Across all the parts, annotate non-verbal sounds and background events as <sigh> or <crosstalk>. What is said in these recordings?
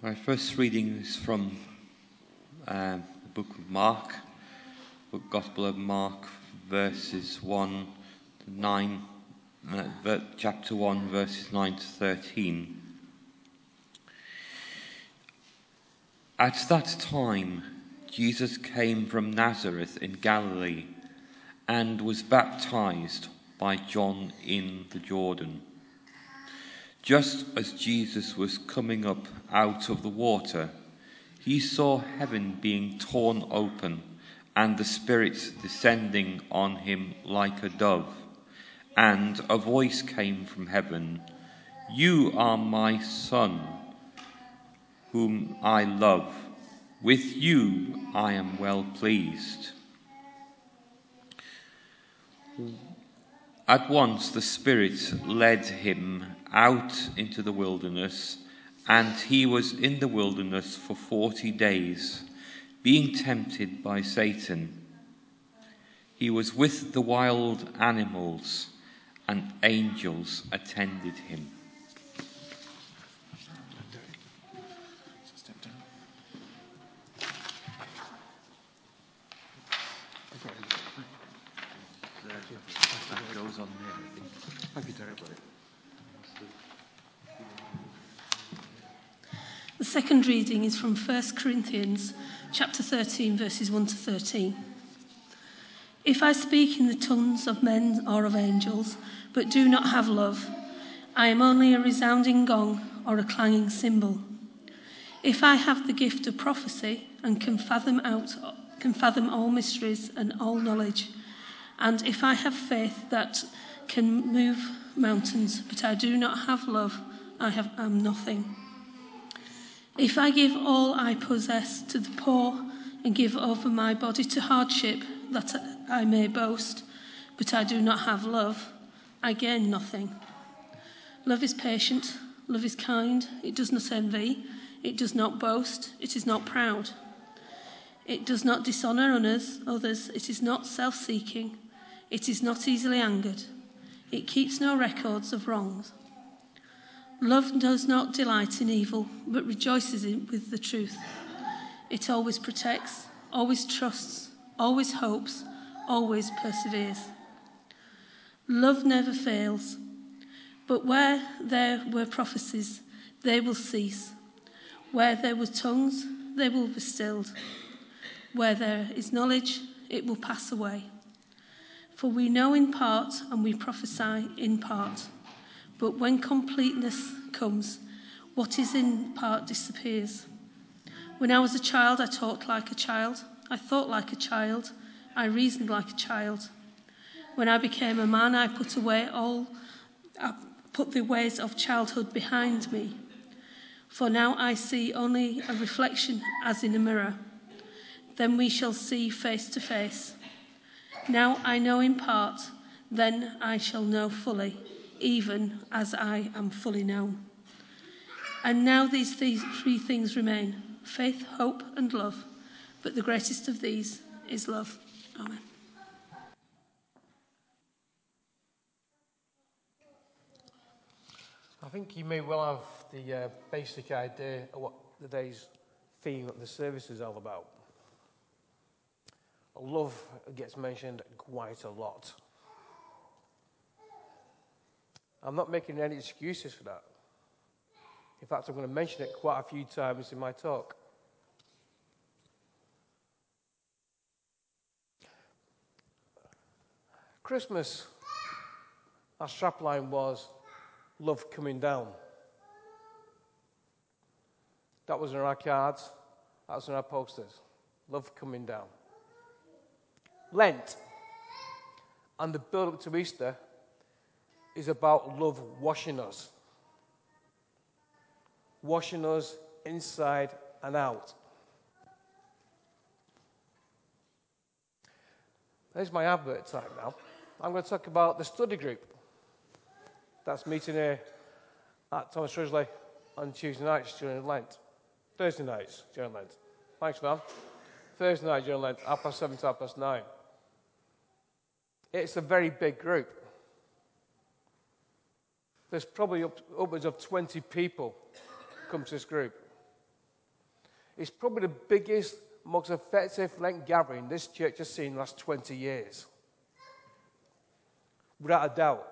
My first reading is from um, the book of Mark, book Gospel of Mark, verses 1 to 9, uh, chapter 1, verses 9 to 13. At that time, Jesus came from Nazareth in Galilee and was baptized by John in the Jordan. Just as Jesus was coming up out of the water, he saw heaven being torn open and the spirits descending on him like a dove. And a voice came from heaven You are my Son, whom I love. With you I am well pleased. At once the Spirit led him out into the wilderness, and he was in the wilderness for forty days, being tempted by Satan. He was with the wild animals, and angels attended him. goes on there, I think. Second reading is from 1 Corinthians chapter 13 verses 1 to 13. If I speak in the tongues of men or of angels, but do not have love, I am only a resounding gong or a clanging cymbal. If I have the gift of prophecy and can fathom out can fathom all mysteries and all knowledge, and if I have faith that can move mountains, but I do not have love, I have am nothing. If I give all I possess to the poor and give over my body to hardship that I may boast, but I do not have love, I gain nothing. Love is patient, love is kind, it does not envy, it does not boast, it is not proud. It does not dishonour others, others, it is not self seeking, it is not easily angered, it keeps no records of wrongs. Love does not delight in evil, but rejoices in, with the truth. It always protects, always trusts, always hopes, always perseveres. Love never fails, but where there were prophecies, they will cease. Where there were tongues, they will be stilled. Where there is knowledge, it will pass away. For we know in part and we prophesy in part. But when completeness comes, what is in part disappears. When I was a child, I talked like a child, I thought like a child, I reasoned like a child. When I became a man, I put away all, I put the ways of childhood behind me. For now I see only a reflection as in a mirror. Then we shall see face to face. Now I know in part, then I shall know fully even as I am fully known. And now these three things remain faith, hope, and love. But the greatest of these is love. Amen. I think you may well have the uh, basic idea of what the day's theme of the service is all about. Love gets mentioned quite a lot. I'm not making any excuses for that. In fact, I'm going to mention it quite a few times in my talk. Christmas, our strapline was love coming down. That was on our cards, that was on our posters. Love coming down. Lent and the build up to Easter is about love washing us, washing us inside and out. There's my advert time now. I'm going to talk about the study group that's meeting here at Thomas Risley on Tuesday nights during Lent. Thursday nights during Lent. Thanks, man. Thursday night during Lent, half past seven to half past nine. It's a very big group. There's probably up, upwards of 20 people come to this group. It's probably the biggest, most effective Lent gathering this church has seen in the last 20 years. Without a doubt.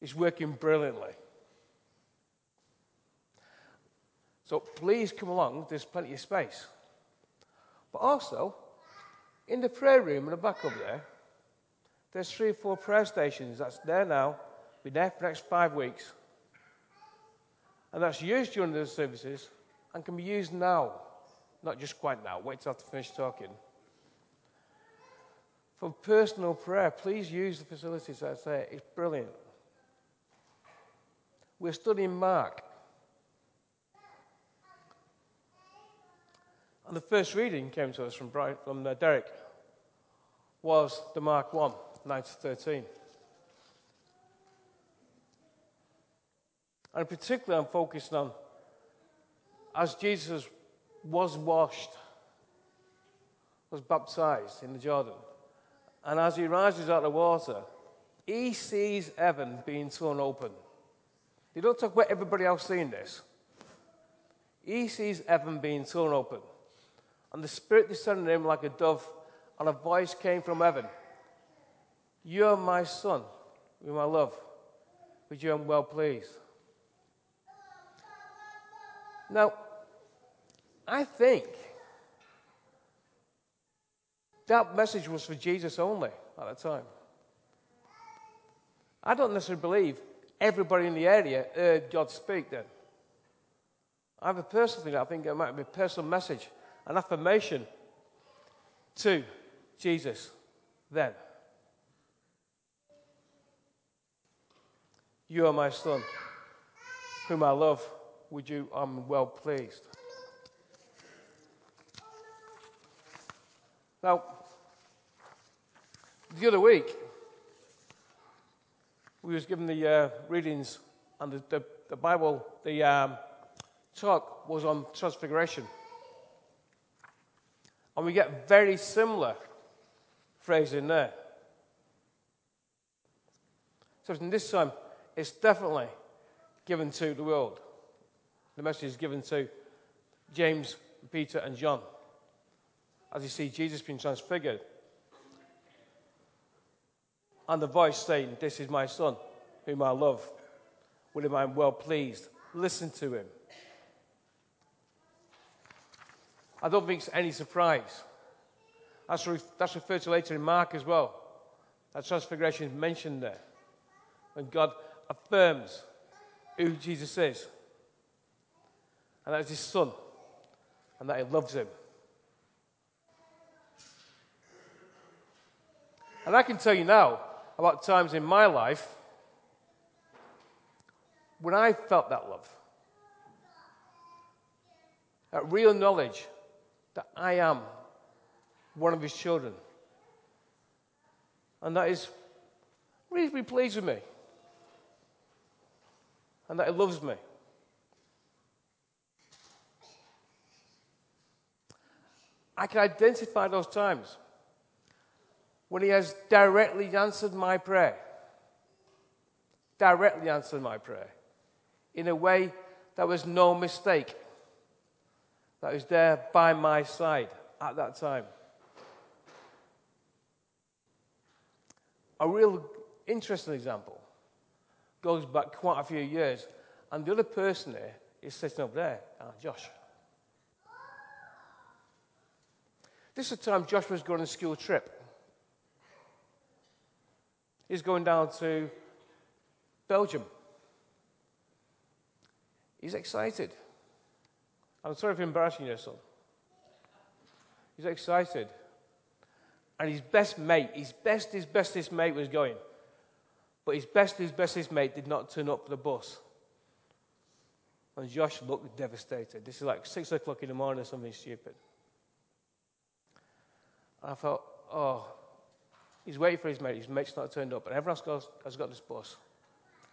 It's working brilliantly. So please come along, there's plenty of space. But also, in the prayer room in the back up there, there's three or four prayer stations that's there now, be there for the next five weeks. And that's used during the services and can be used now. Not just quite now, wait till I finish talking. For personal prayer, please use the facilities I say. It's brilliant. We're studying Mark. And the first reading came to us from, Brian, from uh, Derek was the Mark 1, 9 to 13. And particularly, I'm focusing on as Jesus was washed, was baptized in the Jordan, and as he rises out of the water, he sees heaven being torn open. They don't talk about everybody else seeing this. He sees heaven being torn open, and the Spirit descended on him like a dove, and a voice came from heaven You are my Son, whom I love, with you I'm well pleased. Now, I think that message was for Jesus only at that time. I don't necessarily believe everybody in the area heard God speak then. I have a personal thing, I think it might be a personal message, an affirmation to Jesus then. You are my son, whom I love. Would you? I'm well pleased. Now, the other week, we was given the uh, readings and the, the, the Bible, the um, talk was on transfiguration. And we get very similar phrase in there. So this time, it's definitely given to the world. The message is given to James, Peter, and John as you see Jesus being transfigured. And the voice saying, This is my son, whom I love, with whom I am well pleased. Listen to him. I don't think it's any surprise. That's, re- that's referred to later in Mark as well. That transfiguration is mentioned there. When God affirms who Jesus is, and that is his son, and that he loves him. And I can tell you now about times in my life when I felt that love. That real knowledge that I am one of his children. And that is reasonably pleased with me. And that he loves me. I can identify those times when He has directly answered my prayer. Directly answered my prayer in a way that was no mistake, that was there by my side at that time. A real interesting example goes back quite a few years, and the other person there is sitting up there, uh, Josh. This is the time Josh was going on a school trip. He's going down to Belgium. He's excited. I'm sorry for embarrassing you, son. He's excited. And his best mate, his best, his bestest mate was going. But his best, his bestest mate did not turn up for the bus. And Josh looked devastated. This is like six o'clock in the morning or something stupid. And I thought, oh, He's waiting for his mate. His mate's not turned up, and everyone else has got this bus.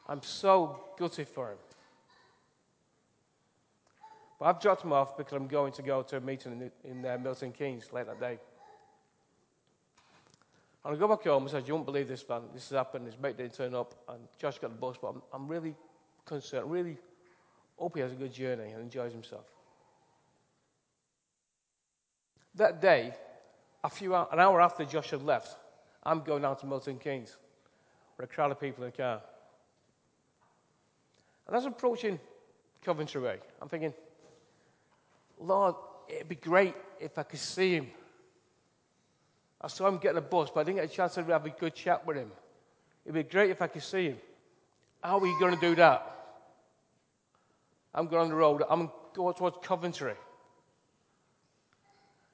I'm so gutted for him. But I've dropped him off because I'm going to go to a meeting in, in uh, Milton Keynes late that day. And I go back home and says, You won't believe this, man. This has happened. His mate didn't turn up. And Josh got the bus, but I'm, I'm really concerned. Really hope he has a good journey and enjoys himself. That day, a few an hour after Josh had left, I'm going down to Milton Keynes with a crowd of people in a car. And as I'm approaching Coventry Way, I'm thinking, Lord, it'd be great if I could see him I saw him getting a bus, but I didn't get a chance to have a good chat with him. It'd be great if I could see him. How are you going to do that? I'm going on the road. I'm going towards Coventry.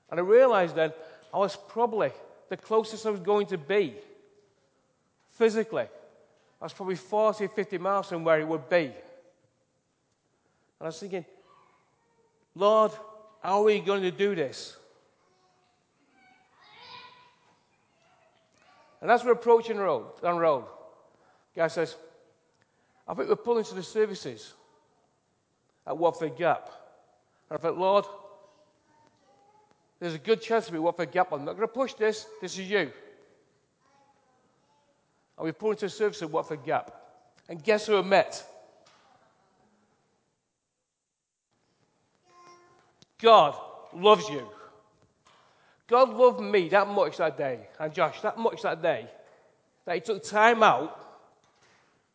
And I realized then I was probably the closest I was going to be physically. I was probably 40, 50 miles from where it would be. And I was thinking, Lord, how are we going to do this? And as we're approaching road, down road, guy says, I think we're pulling to the services at Watford Gap. And I thought, Lord, there's a good chance of me Watford Gap. I'm not going to push this. This is you. And we pulled into the service at Watford Gap. And guess who I met? God loves you. God loved me that much that day, and Josh that much that day, that he took time out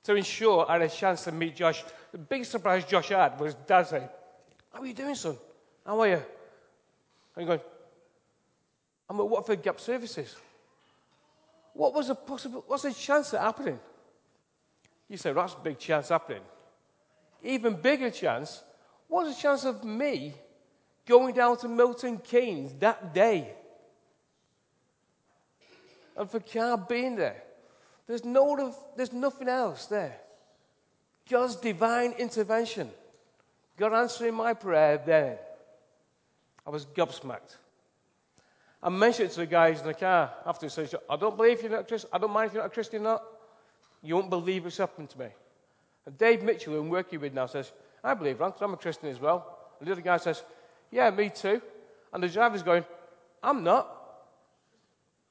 to ensure I had a chance to meet Josh. The big surprise Josh had was Dad saying, How are you doing, son? How are you? And going, I'm at Watford Gap Services. What was the possible, what's the chance of happening? You say, that's a big chance happening. Even bigger chance, what's the chance of me going down to Milton Keynes that day? And for Carl being there, there's, no, there's nothing else there. God's divine intervention. God answering my prayer then. I was gobsmacked. I mentioned it to the guys in the car after. He says, I don't believe you're not a Christian. I don't mind if you're not a Christian or not. You won't believe what's happened to me. And Dave Mitchell, who I'm working with now, says, I believe, because I'm a Christian as well. And the other guy says, Yeah, me too. And the driver's going, I'm not.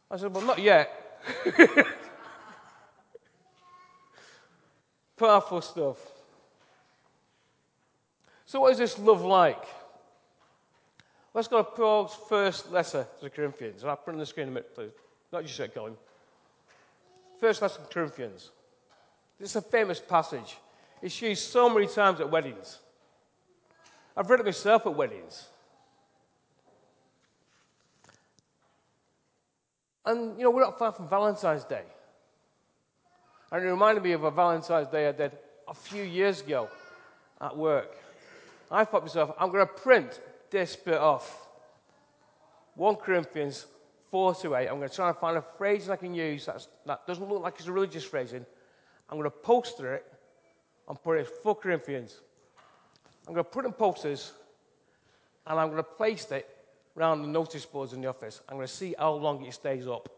I said, Well, not yet. <laughs> Powerful stuff. So, what is this love like? Let's go to Paul's first letter to the Corinthians. I'll put it on the screen a minute, please. Not just yet, Colin. First letter to Corinthians. This is a famous passage. It's used so many times at weddings. I've read it myself at weddings. And, you know, we're not far from Valentine's Day. And it reminded me of a Valentine's Day I did a few years ago at work. I thought to myself, I'm going to print this bit off. 1 Corinthians 4 to 8. I'm going to try and find a phrase I can use that doesn't look like it's a religious phrasing. I'm going to poster it and put it 4 Corinthians. I'm going to put in posters and I'm going to place it around the notice boards in the office. I'm going to see how long it stays up.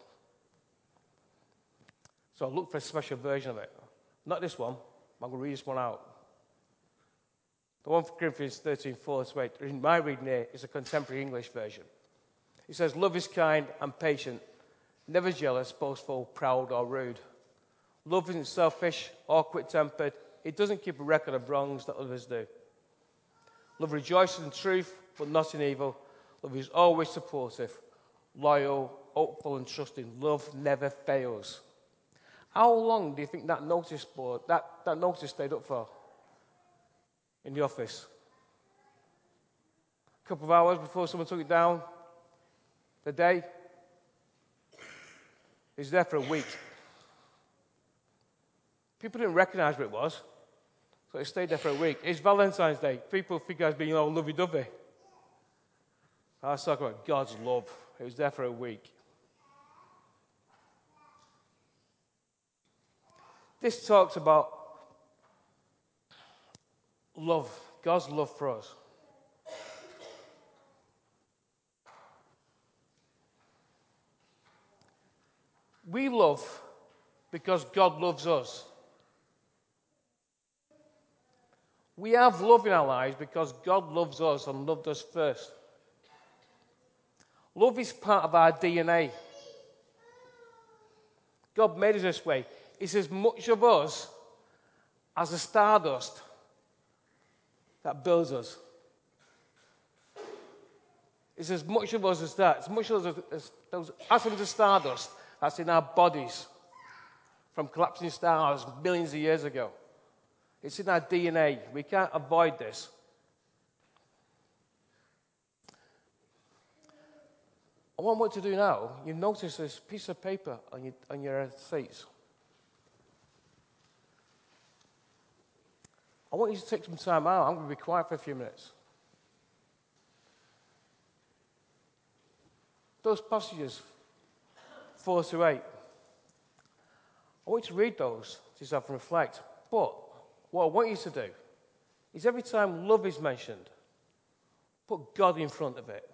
So I'll look for a special version of it. Not this one. I'm going to read this one out. The one for Corinthians 13, 4 to 8, in my reading here, is a contemporary English version. It says, Love is kind and patient, never jealous, boastful, proud, or rude. Love isn't selfish or quick tempered. It doesn't keep a record of wrongs that others do. Love rejoices in truth, but not in evil. Love is always supportive, loyal, hopeful, and trusting. Love never fails. How long do you think that notice board, that, that notice stayed up for? in the office. A couple of hours before someone took it down, the day, it was there for a week. People didn't recognize what it was, so it stayed there for a week. It's Valentine's Day. People think I was being all lovey dovey. I was talking about God's love. It was there for a week. This talks about love, God's love for us. We love because God loves us. We have love in our lives because God loves us and loved us first. Love is part of our DNA. God made us this way. It's as much of us as the stardust that builds us. It's as much of us as that. As much of us as those atoms of stardust that's in our bodies from collapsing stars millions of years ago. It's in our DNA. We can't avoid this. I want what to do now. You notice this piece of paper on your, on your seats. I want you to take some time out. I'm going to be quiet for a few minutes. Those passages, 4 to 8, I want you to read those to yourself and reflect. But what I want you to do is every time love is mentioned, put God in front of it.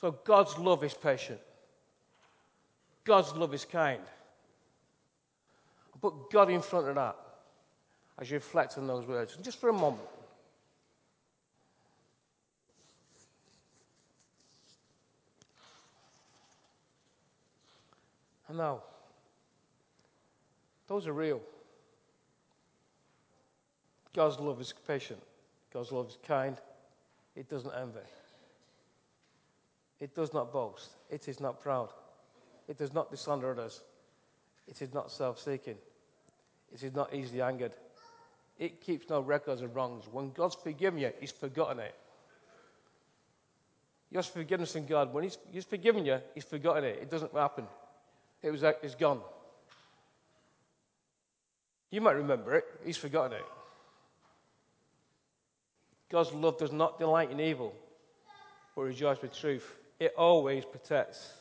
So God's love is patient. God's love is kind. Put God in front of that as you reflect on those words. And just for a moment. And now, those are real. God's love is patient. God's love is kind. It doesn't envy. It does not boast. It is not proud. It does not dishonor others. It is not self seeking. It is not easily angered. It keeps no records of wrongs. When God's forgiven you, He's forgotten it. Your forgiveness in God, when he's, he's forgiven you, He's forgotten it. It doesn't happen. It was, it's gone. You might remember it, He's forgotten it. God's love does not delight in evil, but rejoice with truth. It always protects,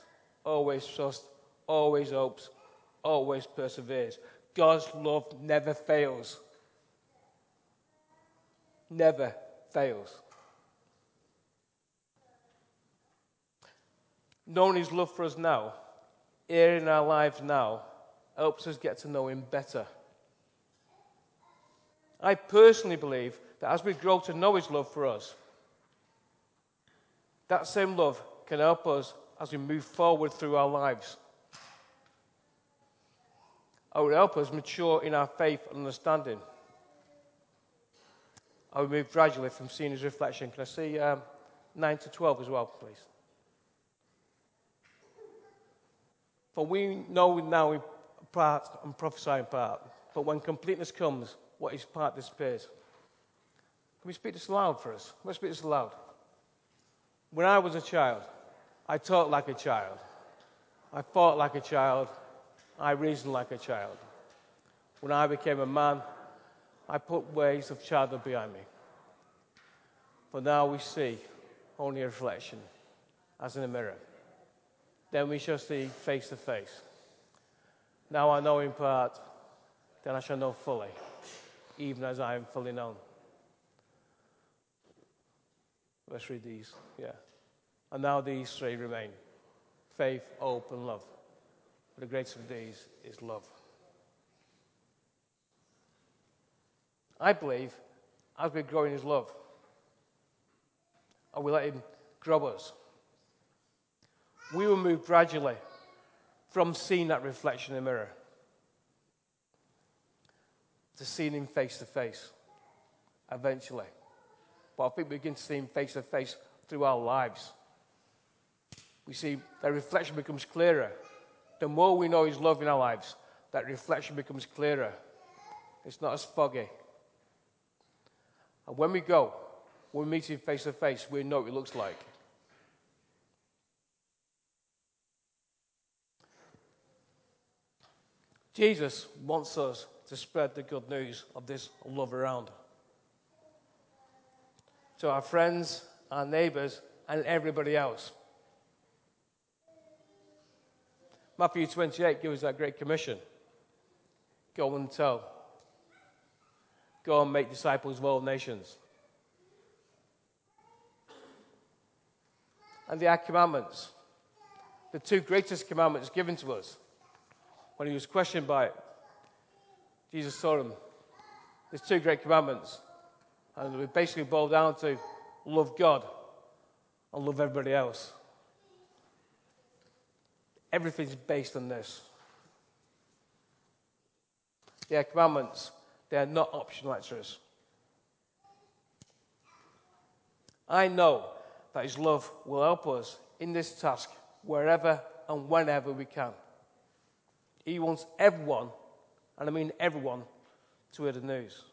always trusts, always hopes, always perseveres. God's love never fails. Never fails. Knowing His love for us now, here in our lives now, helps us get to know Him better. I personally believe that as we grow to know His love for us, that same love can help us as we move forward through our lives. It will help us mature in our faith and understanding. I will move gradually from seeing reflection. Can I see um, 9 to 12 as well, please? For we know now in part and prophesy in part, but when completeness comes, what is part disappears. Can we speak this aloud for us? Let's speak this aloud. When I was a child, I talked like a child. I fought like a child. I reasoned like a child. When I became a man, I put ways of childhood behind me. For now we see only a reflection, as in a mirror. Then we shall see face to face. Now I know in part, then I shall know fully, even as I am fully known. Let's read these. Yeah. And now these three remain faith, hope, and love. But the greatest of these is love. I believe as we grow in His love, and we let Him grow us, we will move gradually from seeing that reflection in the mirror to seeing Him face to face eventually. But I think we begin to see Him face to face through our lives we see that reflection becomes clearer. The more we know His love in our lives, that reflection becomes clearer. It's not as foggy. And when we go, when we meet Him face to face, we know what He looks like. Jesus wants us to spread the good news of this love around to our friends, our neighbors, and everybody else. Matthew 28 gives us that great commission go and tell, go and make disciples of all nations. And the commandments, the two greatest commandments given to us. When he was questioned by it, Jesus told him, There's two great commandments. And we basically boil down to love God and love everybody else. Everything's based on this. Are commandments, they are not optional extras. I know that His love will help us in this task wherever and whenever we can. He wants everyone, and I mean everyone, to hear the news.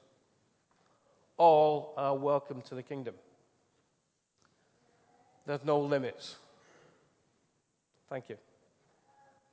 All are welcome to the kingdom. There's no limits. Thank you.